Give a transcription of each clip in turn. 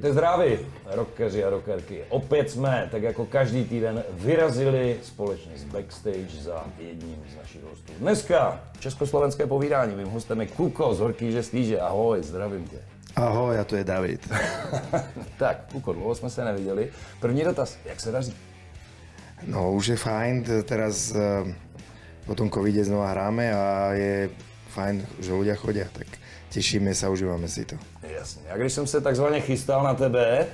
Buďte zdraví, rockeři a rockerky. Opět jsme, tak jako každý týden, vyrazili společně z backstage za jedním z našich hostů. Dneska československé povídání. Mým hostem je Kuko z Horký že slíže. Ahoj, zdravím tě. Ahoj, a to je David. tak, Kuko, dlouho jsme se neviděli. První dotaz, jak se daří? No, už je fajn, teraz uh, po tom covide znova hráme a je fajn, že ľudia chodia, tak tešíme sa, užívame si to. Jasně. A když jsem se takzvaně chystal na tebe,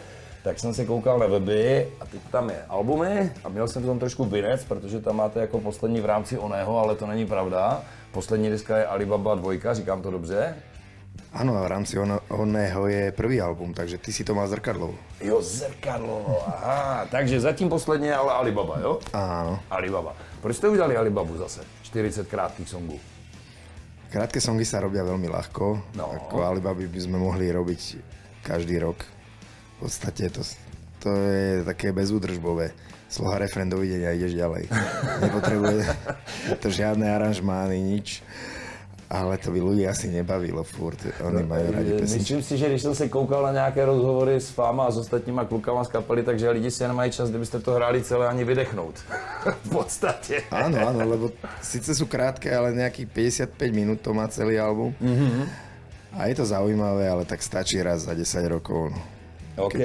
tak jsem se koukal na weby a teď tam je albumy a měl jsem v tom trošku binec, protože tam máte jako poslední v rámci oného, ale to není pravda. Poslední diska je Alibaba 2, říkám to dobře? Áno, v rámci on, oného je prvý album, takže ty si to mal zrkadlo. Jo, zrkadlo, aha. Takže zatím posledně ale Alibaba, jo? Áno. Alibaba. Proč jste udělali Alibabu zase? 40 krátkých songů. Krátke songy sa robia veľmi ľahko. No. Ako Alibaby by sme mohli robiť každý rok. V podstate to, to je také bezúdržbové. Sloha refren dovidenia, ideš ďalej. Nepotrebuje to žiadne aranžmány, nič. Ale to by ľudí asi nebavilo furt, oni majú radi pesničky. Myslím si, že když jsem se koukal na nějaké rozhovory s Fáma a s ostatníma klukama z kapely, takže lidi si nemají čas, kdybyste to hráli celé ani vydechnout. v podstatě. Áno, áno, lebo síce sú krátke, ale nejakých 55 minút to má celý album. Mm-hmm. A je to zaujímavé, ale tak stačí raz za 10 rokov. No. OK.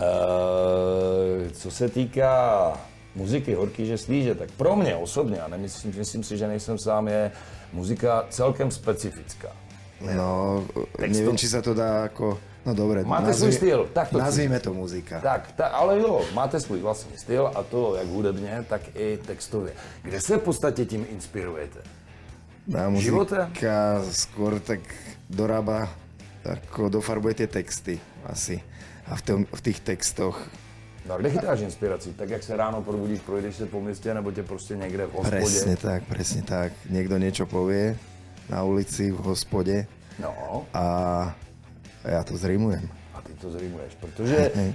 Uh, co se týká muziky Horký, že slíže, tak pro mě osobně, a nemyslím, myslím si, že nejsem sám, je muzika celkem specifická. No, Textu. neviem, či sa to dá ako... No dobre, Máte svůj styl, tak to nazvíme to muzika. Tak, ta, ale jo, máte svůj vlastní styl a to jak hudebně, tak i textově. Kde se v podstatě tím inspirujete? Na muzika Živote? skôr tak dorába, ako dofarbuje tie texty asi. A v, tom, v tých textoch No a kde chytáš inspiraci? Tak jak se ráno probudíš, projdeš se po městě, nebo tě prostě někde v hospodě? Presne tak, presne tak. Niekto niečo povie na ulici, v hospode. No. A já to zrimujem. A ty to zrimuješ, protože uh,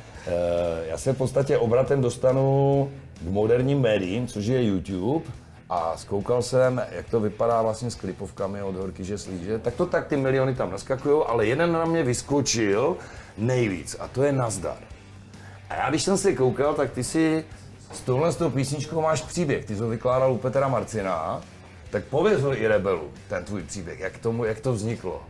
já se v podstatě obratem dostanu k moderním médiím, což je YouTube, a zkoukal jsem, jak to vypadá vlastně s klipovkami od Horky, že slíže, tak to tak ty miliony tam naskakují, ale jeden na mě vyskočil nejvíc a to je Nazdar. A já když jsem si koukal, tak ty si s touhle s tou písničkou máš příběh. Ty jsi ho vykládal u Petra Marcina, tak pověz ho i Rebelu, ten tvůj příběh, jak, tomu, jak to vzniklo.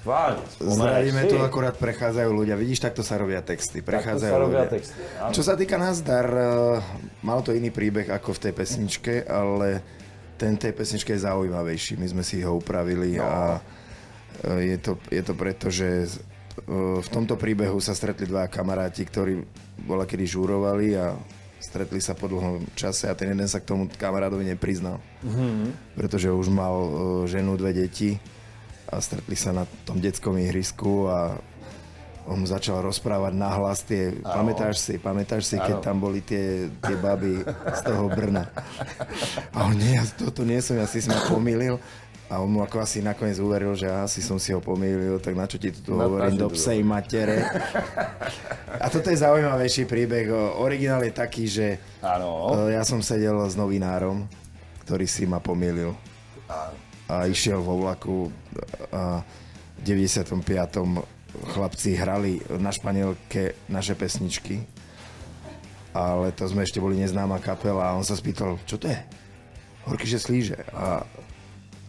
Schválne. Zdravíme tu akurát prechádzajú ľudia. Vidíš, takto sa robia texty. Prechádzajú takto sa robia ľudia. texty, áno. Čo sa týka Nazdar, uh, mal to iný príbeh ako v tej pesničke, ale ten tej pesničke je zaujímavejší. My sme si ho upravili no. a uh, je to, je to preto, že v tomto príbehu sa stretli dva kamaráti, ktorí bola kedy žúrovali a stretli sa po dlhom čase a ten jeden sa k tomu kamarádovi nepriznal. Mm-hmm. Pretože už mal ženu, dve deti a stretli sa na tom detskom ihrisku a on začal rozprávať nahlas tie, ano. pamätáš si, pamätáš si, ano. keď tam boli tie, tie baby z toho Brna. A on, nie, toto nie som, ja si ma pomýlil. A on mu ako asi nakoniec uveril, že asi som si ho pomýlil, tak na čo ti tu hovorím, do psej matere. A toto je zaujímavejší príbeh. Originál je taký, že ano. ja som sedel s novinárom, ktorý si ma pomýlil. A išiel vo vlaku a v 95. chlapci hrali na španielke naše pesničky. Ale to sme ešte boli neznáma kapela a on sa spýtal, čo to je? Horky, že slíže. A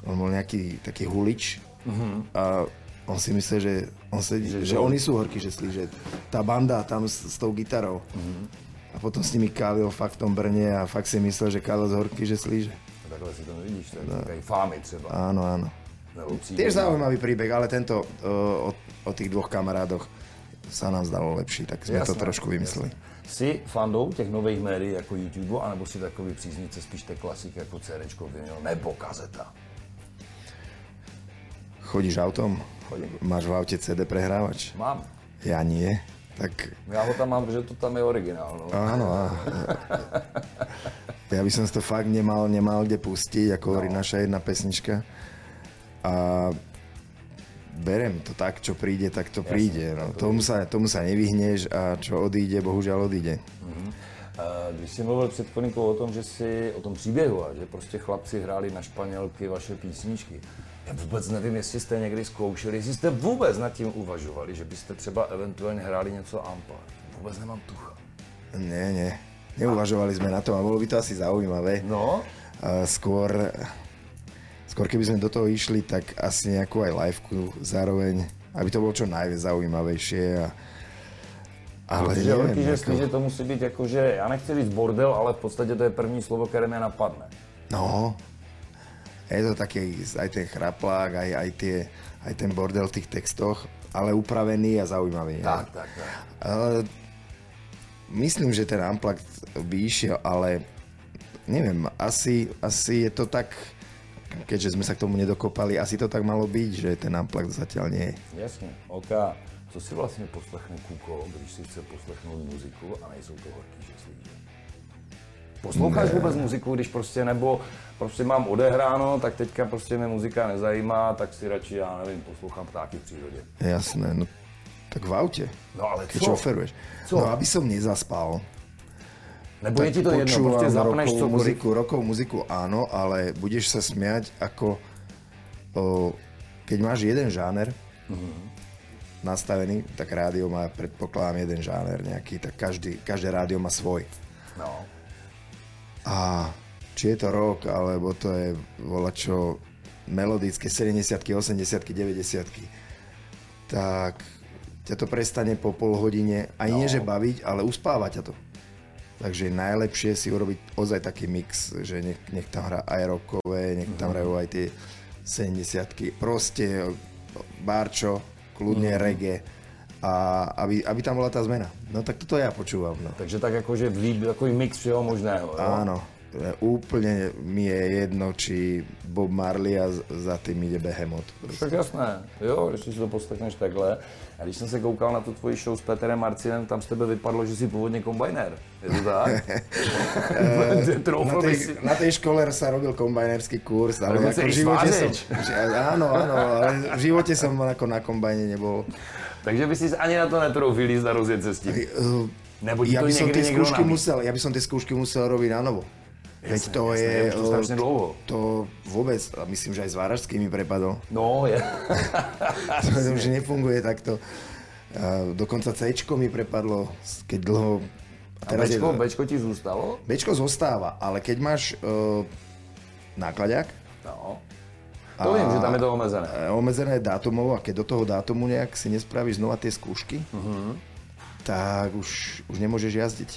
on bol nejaký taký hulič uh-huh. a on si myslel, že, on sedí, že, že oni sú horky, že slí, že tá banda tam s, s tou gitarou. Uh-huh. A potom s nimi kávil fakt v tom Brne a fakt si myslel, že káva z horky, že slíže. Takhle si to nevidíš, tak no. fámy třeba. Áno, áno. Tiež zaujímavý príbeh, ale tento uh, o, o tých dvoch kamarádoch sa nám zdalo lepší, tak sme jasné, to trošku vymysleli. Jasné. Jsi fandou těch nových médií jako YouTube, anebo si takový příznice spíš té klasiky jako CD, vinyl nebo kazeta? Chodíš autom? Chodím. Máš v aute CD prehrávač? Mám. Ja nie. Tak... Ja ho tam mám, že to tam je originál. No. Áno, áno. Ja by som to fakt nemal, nemal kde pustiť, ako hovorí no. naša jedna pesnička. A berem to tak, čo príde, tak to Jasne, príde. No. Tomu, sa, tomu sa nevyhneš a čo odíde, bohužiaľ odíde. Uh-huh. Když jsi mluvil před chvilinkou o tom, že si o tom příběhu a že prostě chlapci hráli na španělky vaše písničky, Já vůbec nevím, jestli jste někdy zkoušeli, jestli jste vůbec nad tím uvažovali, že byste třeba eventuálně hráli něco Unplugged. Vůbec nemám tucha. Nie, nie. Neuvažovali sme na tom a bolo by to asi zaujímavé. No, skôr, skôr keby sme do toho išli, tak asi nejakú aj liveku zároveň, aby to bolo čo najviac zaujímavejšie. A, ale protože neviem, že ako, že to musí být jakože, já nechci říct bordel, ale v podstatě to je první slovo, které mě napadne. no, je to taký aj ten chraplák, aj, aj, tie, aj ten bordel v tých textoch, ale upravený a zaujímavý. Tak, tak, tak. Ale myslím, že ten Unplugged by išiel, ale neviem, asi, asi je to tak, keďže sme sa k tomu nedokopali, asi to tak malo byť, že ten Unplugged zatiaľ nie je. Jasně, OK. Co si vlastně poslechne Kuko, když si chce poslechnout muziku a nejsou to horký žeslíže? Posloucháš Ne. vůbec muziku, když prostě, nebo prostě mám odehráno, tak teďka prostě mě muzika nezajímá, tak si radši, já nevím, poslouchám ptáky v přírodě. Jasné, no tak v aute, No ale keď co? šoferuješ. Co? No aby som nezaspal, Nebo je ti to jedno, prostě zapneš rokovú cokoliv. muziku, rokovú muziku áno, ale budeš sa smiať ako o, keď máš jeden žáner Mhm. nastavený, tak rádio má predpokladám jeden žáner nejaký, tak každý, každé rádio má svoj. No. A či je to rock, alebo to je volačo melodické 70 80 90 tak ťa to prestane po pol hodine, ani nie že baviť, ale uspáva ťa to. Takže najlepšie si urobiť ozaj taký mix, že nech, nech tam hrá aj rockové, nech tam hrajú aj tie 70 Proste barčo, kľudne reggae a aby, aby tam bola tá zmena. No tak toto ja počúvam. No. Takže tak jakože vlíb, takový mix všeho možného, jo? Áno, úplne mi je jedno, či Bob Marley a za tým ide Behemoth. Proste. Tak jasné, jo, když si to poslechneš takhle. A když jsem se koukal na tu tvoji show s Petrem Marcinem, tam z tebe vypadlo, že jsi původně kombajner. Je to tak? Na si... tej, na tej škole sa robil kombajnerský kurz, ale Dokonca ako v živote som... Áno, áno, ale v živote som ako na kombajne nebol. Takže by si ani na to netroufil jít a rozjet se s tím. Uh, Nebo ja by som tie skúšky musel, ja by som tie skúšky musel robiť na novo. Veď Jasné, to jasné, je... už to uh, dlouho. To vôbec, a myslím, že aj s váražskými prepadol. No, je. To už nefunguje takto. A dokonca C mi prepadlo, keď dlho... A Bčko, Bčko ti zůstalo? Bčko zostáva, ale keď máš uh, nákladák, No. To vím, že tam je to omezené. e, omezené dátumov a keď do toho dátumu nejak si nespravíš znova tie skúšky, Mhm. tak už, už nemôžeš jazdiť.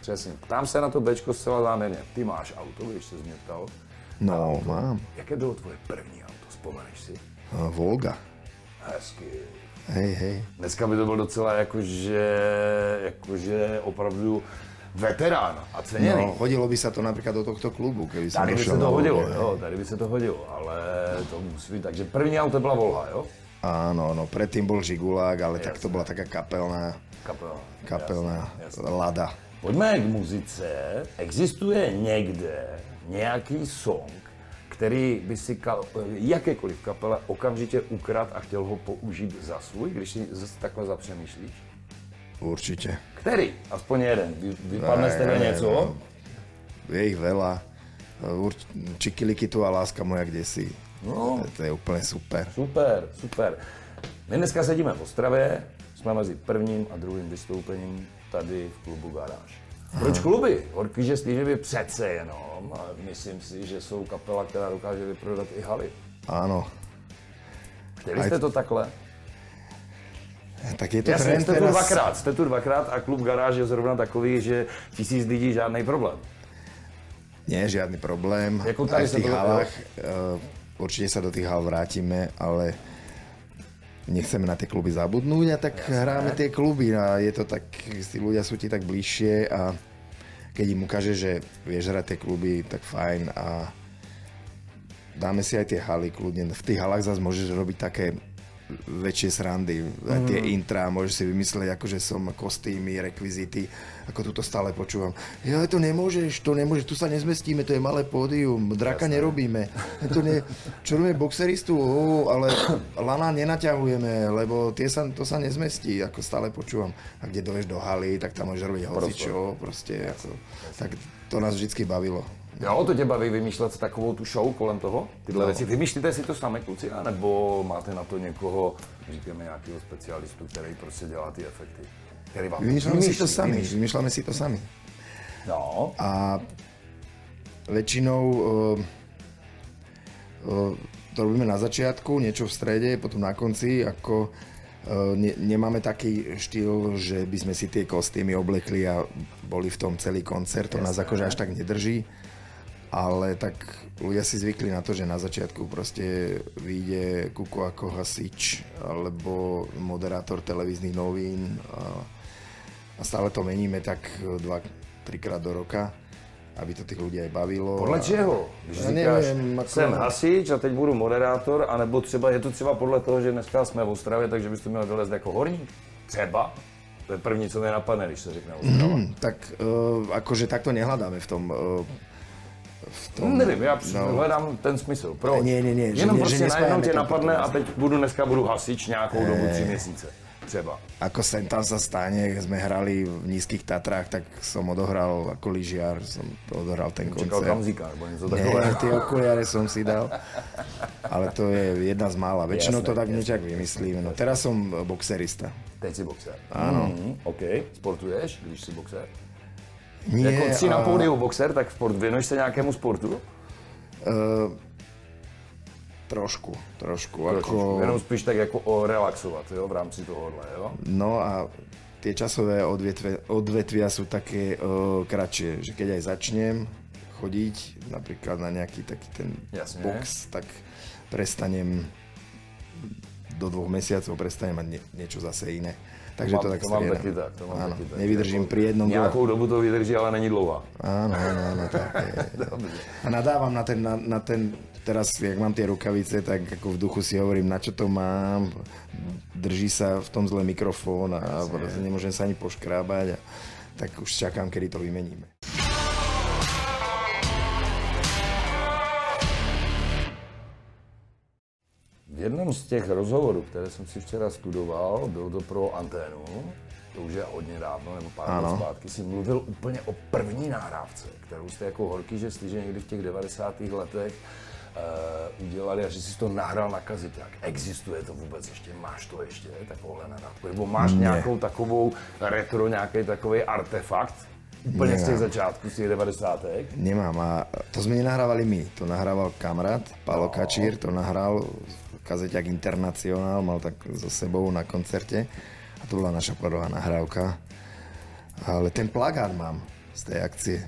Přesně. Ptám se na to Bčko zcela záměrně. Ty máš auto, když se mě ptal. No, mám. Jaké bylo tvoje první auto, vzpomeneš si? Uh, Volga. Hezky. Hej, hej. Dneska by to byl docela jakože, jakože opravdu veterán a ceněný. No, hodilo by sa to napríklad do tohto klubu, keby som Tady by na to hodilo, jo, tady by se to hodilo, ale to musí být. Takže první auto byla Volha, jo? Áno, no, predtým bol Žigulák, ale tak to bola taká kapelná, Kapela. kapelná Jasné, jasné. lada. Pojďme k muzice. Existuje někde nějaký song, který by si ka- jakékoliv kapele okamžitě ukrad a chtěl ho použít za svůj, když si takhle zapřemýšlíš? Určite. Který? Aspoň jeden. Vy- Vypadne z tebe no, Je ich veľa. Urč- Čikiliky tu a láska moja, kde si. No. To, je úplne super. Super, super. My dneska sedíme v Ostravě, jsme mezi prvním a druhým vystoupením tady v klubu Garáž. Proč kluby? Horký, že Stevie přece jenom, myslím si, že jsou kapela, která dokáže vyprodat i haly. Áno. Chtěli Aj- jste to takhle? Tak je to Jasně, trend jste tu dvakrát, jste tu dvakrát a klub Garáž je zrovna takový, že tisíc lidí žádný problém. Nie žiadny problém. Jako tady Aj v tých halách. eh, Určite sa do tých hal vrátime, ale nechceme na tie kluby zabudnúť a tak hráme tie kluby a je to tak, tí ľudia sú ti tak bližšie a keď im ukáže, že vieš hrať tie kluby, tak fajn a dáme si aj tie haly kľudne. V tých halách zase môžeš robiť také väčšie srandy, aj tie intra, môžeš si vymyslieť, akože som kostýmy, rekvizity, ako tuto stále počúvam. Ja to nemôžeš, to nemôžeš, tu sa nezmestíme, to je malé pódium, draka nerobíme. To ne, čo robíme boxeristu, ó, ale lana nenaťahujeme, lebo tie sa, to sa nezmestí, ako stále počúvam. A kde doješ do haly, tak tam môžeš robiť hocičo, proste, ako, tak to nás vždycky bavilo. Jo, to tě baví vymýšlet takovou tu show kolem toho? Tyhle no. věci. Vymýšlíte si to sami kluci, nebo máte na to někoho, říkáme nějakého specialistu, který prostě dělá ty efekty? Který vám Vymýšľame si to sami, vymýšľame si to sami. No. A väčšinou uh, uh, to robíme na začiatku, niečo v strede, potom na konci, ako uh, ne, nemáme taký štýl, že by sme si tie kostýmy oblekli a boli v tom celý koncert, to Jasne. nás akože až tak nedrží. Ale tak ľudia si zvykli na to, že na začiatku proste vyjde Kuko ako hasič alebo moderátor televíznych novín a, a stále to meníme tak dva, trikrát do roka aby to těch lidí aj bavilo. Podle čeho? Když já říkáš, nevím, jako... jsem hasič a teď budu moderátor, anebo třeba, je to třeba podle toho, že dneska jsme v Ostravě, takže byste měl dolézt jako horník? Třeba? To je první, co mě napadne, když se řekne Ostrava. Mm, tak uh, akože takto nehledáme v tom uh, v tom... Nevím, já no. hledám ten smysl. Proč? Ne, ne, ne. Jenom že, prostě že najednou tě napadne a teď budu dneska budu hasič nějakou dobu, tři měsíce třeba. Ako sem tam sa stane, keď sme hrali v nízkych Tatrách, tak som odohral ako lyžiar, som odohral ten koncert. Čakal kamzikár, bo niečo takové. Nie, tie okuliare som si dal, ale to je jedna z mála. Väčšinou to tak niečak vymyslíme. No teraz som boxerista. Teď si boxer. Áno. Mm, OK. Sportuješ, když si boxer? Nie, jako si a... na pódiu boxer, tak sport, věnuješ se nějakému sportu? Uh, Trošku, trošku. trošku. Ako... Jenom spíš tak jako o relaxovat, jo, v rámci tohohle, jo? No a tie časové odvetvia, odvetvia sú také uh, kratšie, že keď aj začnem chodiť napríklad na nejaký taký ten Jasne. box, tak prestanem do dvoch mesiacov prestanem mať nie, niečo zase iné. Takže to, mám, tak to mám taky tak. To mám áno, taky tak. nevydržím pri jednom. Nějakou dobu to vydrží, ale není dlouhá. Áno, áno, áno. Tak je. A nadávam na ten, na, na ten teraz, jak mám tie rukavice, tak ako v duchu si hovorím, na čo to mám, drží sa v tom zle mikrofón a proste nemôžem sa ani poškrábať a tak už čakám, kedy to vymeníme. Jednom z těch rozhovorů, které jsem si včera studoval, byl to pro Anténu, to už je hodně dávno, nebo pár let zpátky, si mluvil úplně o první nahrávce, kterou jste jako horký, že slyže někdy v těch 90. letech uh, udělali a že jsi to nahrál na kaziták. Existuje to vůbec ještě? Máš to ještě, takovouhle nahrávku? Nebo máš ne. nějakou takovou retro, nějaký takový artefakt? Úplně Nemám. z těch začátků, z těch 90. Nemám a to jsme nenahrávali my, to nahrával kamarád, Palo no. Kačír, to nahrál kazeťák Internacionál, mal tak so sebou na koncerte a to bola naša prvá nahrávka. Ale ten plagát mám z tej akcie.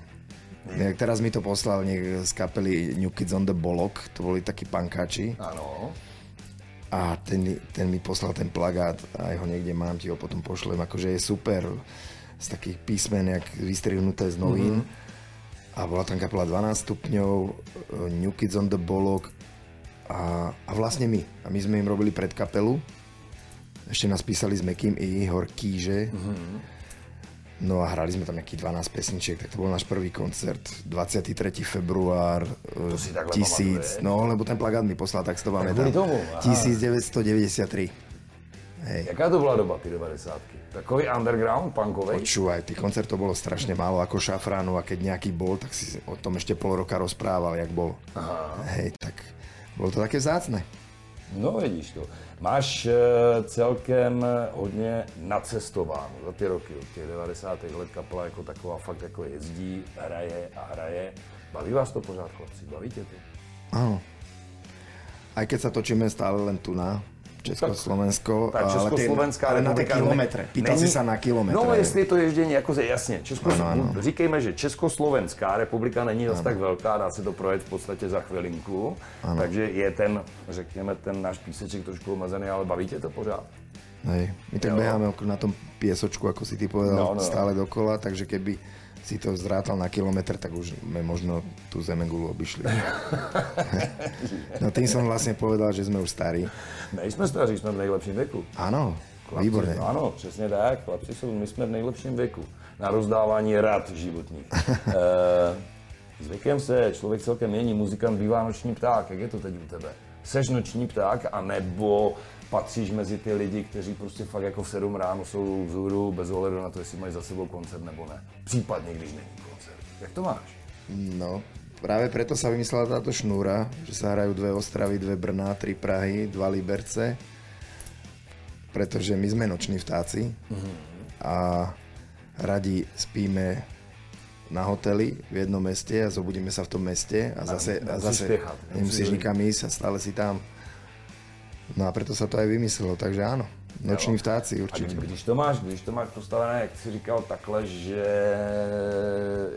Nejak teraz mi to poslal niek z kapely New Kids on the Bolok, to boli takí pankáči. Áno. A ten, ten mi poslal ten plagát, aj ho niekde mám, ti ho potom pošlem, akože je super, z takých písmen, jak vystrihnuté z novín. Mm-hmm. A bola tam kapela 12 stupňov, New Kids on the Bolok a, a vlastne my. A my sme im robili pred kapelu. Ešte nás písali s Mekým i Kýže. Mm-hmm No a hrali sme tam nejakých 12 pesničiek, tak to bol náš prvý koncert, 23. február to si tisíc, no lebo ten plagát mi poslal, tak si to pamätám. tomu? 1993. Hej. Jaká to bola doba, ty 90 Takový underground, punkový? Počúvaj, tých koncertov bolo strašne málo ako šafránu a keď nejaký bol, tak si o tom ešte pol roka rozprával, jak bol. Aha. Hej, tak bolo to také vzácne. No vidíš to. Máš e, celkem hodně nacestováno za ty roky, od těch 90. let kapela jako taková fakt jako jezdí, hraje a hraje. Baví vás to pořád, chlapci? Baví tě to? Áno. Aj keď sa točíme stále len tu na, Československo. Tak, Československá ale na ty kilometre. Pýtal si sa na kilometre. No, jestli to ježdění, jako se jasně. Českos... Ano, ano. Říkejme, že Československá republika není zase tak velká, dá se to projet v podstatě za chvilinku. Ano. Takže je ten, řekněme, ten náš píseček trošku omezený, ale baví tě to pořád? Hej, my tak jo. beháme na tom piesočku, ako si ty povedal, no, no. stále dokola, takže keby si to zrátal na kilometr, tak už sme možno tú Zemegulu obišli. no tým som vlastne povedal, že sme už starí. Nejsme staří, jsme v nejlepším věku. Ano, chlapci, výborně. Ano, přesně tak. Chlapci jsou, my jsme v nejlepším věku. Na rozdávání rad životních. e, zvykem se člověk celkem mění, muzikant bývá noční pták. Jak je to teď u tebe? Seš noční pták, anebo patříš mezi ty lidi, kteří prostě fakt jako v 7 ráno jsou vzhůru bez ohledu na to, jestli mají za sebou koncert nebo ne. Případně, když není koncert. Jak to máš? No, práve preto sa vymyslela táto šnúra, že sa hrajú dve Ostravy, dve Brná, tri Prahy, dva Liberce, pretože my sme noční vtáci a radi spíme na hoteli v jednom meste a zobudíme sa v tom meste a zase, a zase nemusíš nikam ísť a stále si tam. No a preto sa to aj vymyslelo, takže áno, noční vtáci A určite. když, když to máš, když to máš postavené, jak jsi říkal, takhle, že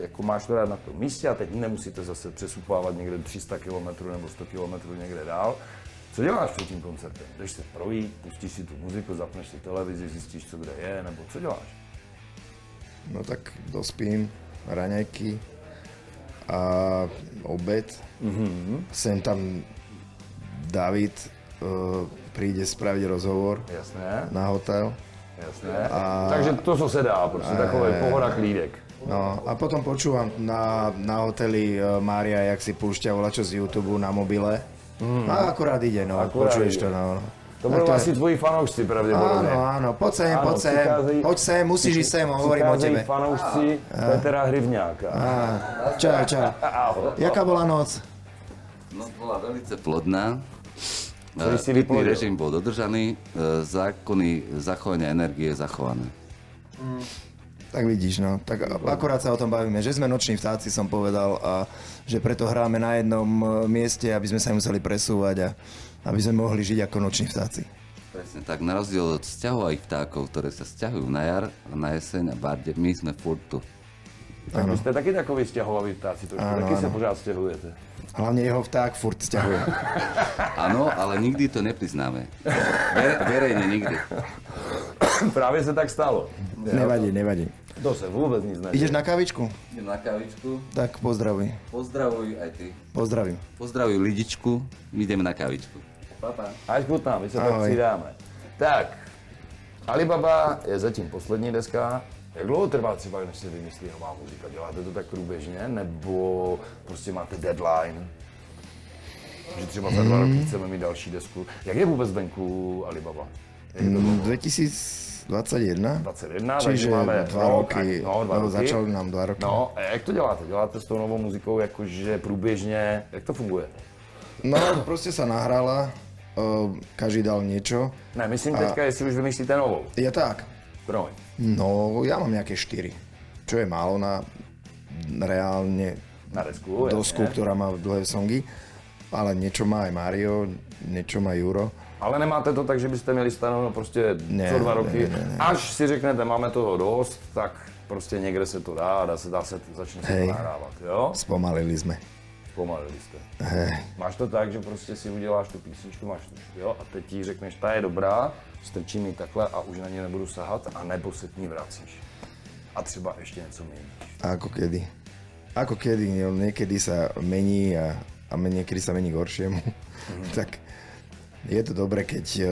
jako máš to dát na tom místě a teď nemusíte zase přesupávat někde 300 km nebo 100 km někde dál. Co děláš před tím koncertem? Jdeš se projít, pustíš si tu muziku, zapneš si televizi, zjistíš, co kde je, nebo co děláš? No tak dospím, raňajky a obed. Mm-hmm. Sem tam David príde spraviť rozhovor Jasné, na hotel. jasné. A... Takže to, co se dá, prostě takový pohoda klídek. No a potom počúvam na, na hoteli uh, Mária, jak si púšťa volačo z YouTube na mobile. Mm. A akurát ide, no, Akurát počuješ ide. to, no. To budou je- asi tvoji fanoušci pravděpodobně. Áno, áno, poď sem, Áno, poď sem, přicházejí- poď sem, musíš ísť sem, hovorím o tebe. fanoušci Petra Hrivňáka. Á, čau, čau. Jaká bola noc? Noc bola veľmi plodná. Ktorý si vyplodil. režim bol dodržaný, e, zákony zachovania energie zachované. Tak vidíš, no. Tak a- akurát sa o tom bavíme, že sme noční vtáci, som povedal, a že preto hráme na jednom e, mieste, aby sme sa nemuseli presúvať a aby sme mohli žiť ako noční vtáci. Presne tak, na rozdiel od vzťahových vtákov, ktoré sa vzťahujú na jar a na jeseň a barde, my sme furt tu. Tak vy jste taky takový stěhovaví ptáci, trošku Ano, taky se ano. pořád stěhujete. Hlavne jeho vták furt sťahuje. Áno, ale nikdy to nepriznáme. Ver, verejne nikdy. Právě se tak stalo. Nevadí, nevadí. To se vůbec nic neděje. Ideš na kavičku? Idem na kavičku. Tak pozdravuj. Pozdravuj aj ty. Pozdravím. Pozdravuj lidičku, my ideme na kavičku. Pa, pa. Ať chutná, my se pak Ahoj. přidáme. Tak, Alibaba je zatím poslední deska. Jak dlouho trvá třeba, než se vymyslí nová muzika? Děláte to tak průběžně, nebo prostě máte deadline? Že třeba za dva roky chceme mít další desku. Jak je vůbec venku Alibaba? Jak je to dlouho? 2021? 21, Čiže takže máme dva rok, roky. no, dva roky. začali nám dva roky. No, a jak to děláte? Děláte s tou novou muzikou jakože průběžně, jak to funguje? No, proste sa nahrala, uh, každý dal niečo. Ne, myslím teďka, jestli už vymyslíte novou. Je tak. Promiň. No, ja mám nejaké 4. Čo je málo na reálne Na desku, dosku, jasně. ktorá má dlhé songy. Ale niečo má aj Mario, niečo má Juro. Ale nemáte to tak, že byste měli stanoveno prostě Ne, co dva ne, roky. ne, ne, ne. Až si řeknete, máme toho dost, tak prostě někde se to dá a dá se, dá se začne Hej. to nahrávat, jo? Spomalili sme. Pomalili jste. Hej. Máš to tak, že prostě si uděláš tu písničku, máš tu, jo? A teď ti řekneš, ta je dobrá, strčím ji takhle a už na ní nebudu sahat, a nebo se k ní vracíš. A třeba ještě něco měníš. Ako kedy. Ako kedy, niekedy sa mení a, a niekedy sa mení k horšiemu. tak je to dobre, keď uh,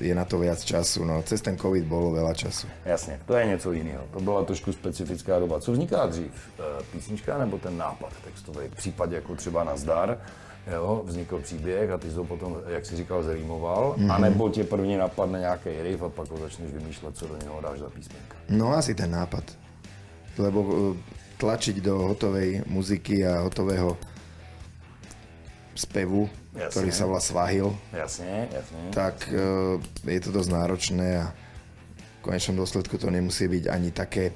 je na to viac času. No, cez ten covid bolo veľa času. Jasně, to je něco jiného. To byla trošku specifická doba. Co vzniká dřív? E, Písnička nebo ten nápad textový? V případě jako třeba Nazdar, jo, vznikl příběh a ty jsi ho potom, jak jsi říkal, zrýmoval, mm-hmm. anebo tě první napadne nějaký riff a pak ho začneš vymýšlet, co do něho dáš za písmenka. No asi ten nápad. Lebo uh, tlačiť do hotovej muziky a hotového spevu, Jasne. ktorý sa volá Svahil, Jasně, jasně. tak uh, je to dosť náročné a v konečnom dôsledku to nemusí byť ani také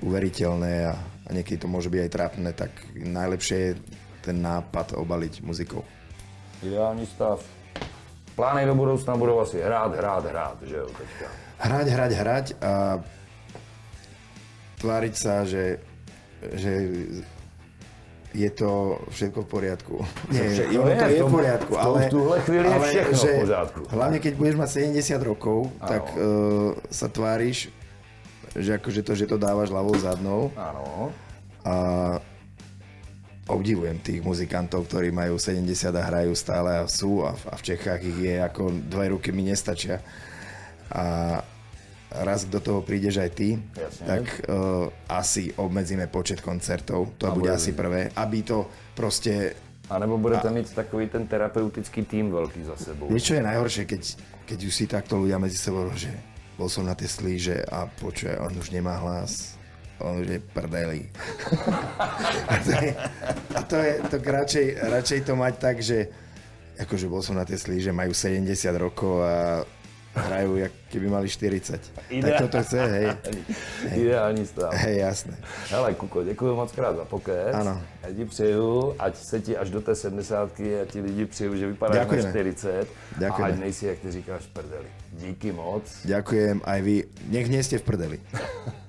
uveriteľné a, a niekedy to môže byť aj trápne, tak najlepšie je ten nápad obaliť muzikou. Ideální stav. Plány do budoucna budou asi hrát, hrát, hrát, že jo, teďka. Hrať, hrať, hrať a tváriť sa, že, že je to všetko v poriadku. Nie, ono je, to v je v poriadku, v ale, v tuhle chvíli je ale všechno v že, pořádku. Hlavne keď budeš mať 70 rokov, tak uh, sa tváriš, že akože to, že to dávaš ľavou zadnou Ano. a obdivujem tých muzikantov, ktorí majú 70 a hrajú stále a sú a, a v Čechách ich je ako dve ruky mi nestačia. A raz do toho prídeš aj ty, Jasne. tak uh, asi obmedzíme počet koncertov, to bude bude. asi prvé, aby to proste... A nebo budete mít takový ten terapeutický tým velký za sebou. Vieš, čo je najhoršie, keď, keď už si takto ľudia medzi sebou, že bol som na Tesli, že a počuje, on už nemá hlas, On už je prdeli. a to je, a to je to radšej, radšej to mať tak, že akože bol som na Tesli, že majú 70 rokov a hrajú, jak keby mali 40. Ideálne. Tak toto chce, hej. Ideální stav. Hej, jasné. Hele, Kuko, děkuji moc krát za pokec. Ano. Já ti přeju, ať se ti až do té 70 a ti lidi přeju, že vypadáš na Ďakujeme. 40 Ďakujeme. a ať nejsi, jak ty říkáš, v prdeli. Díky moc. Ďakujem aj vy. Nech nie ste v prdeli.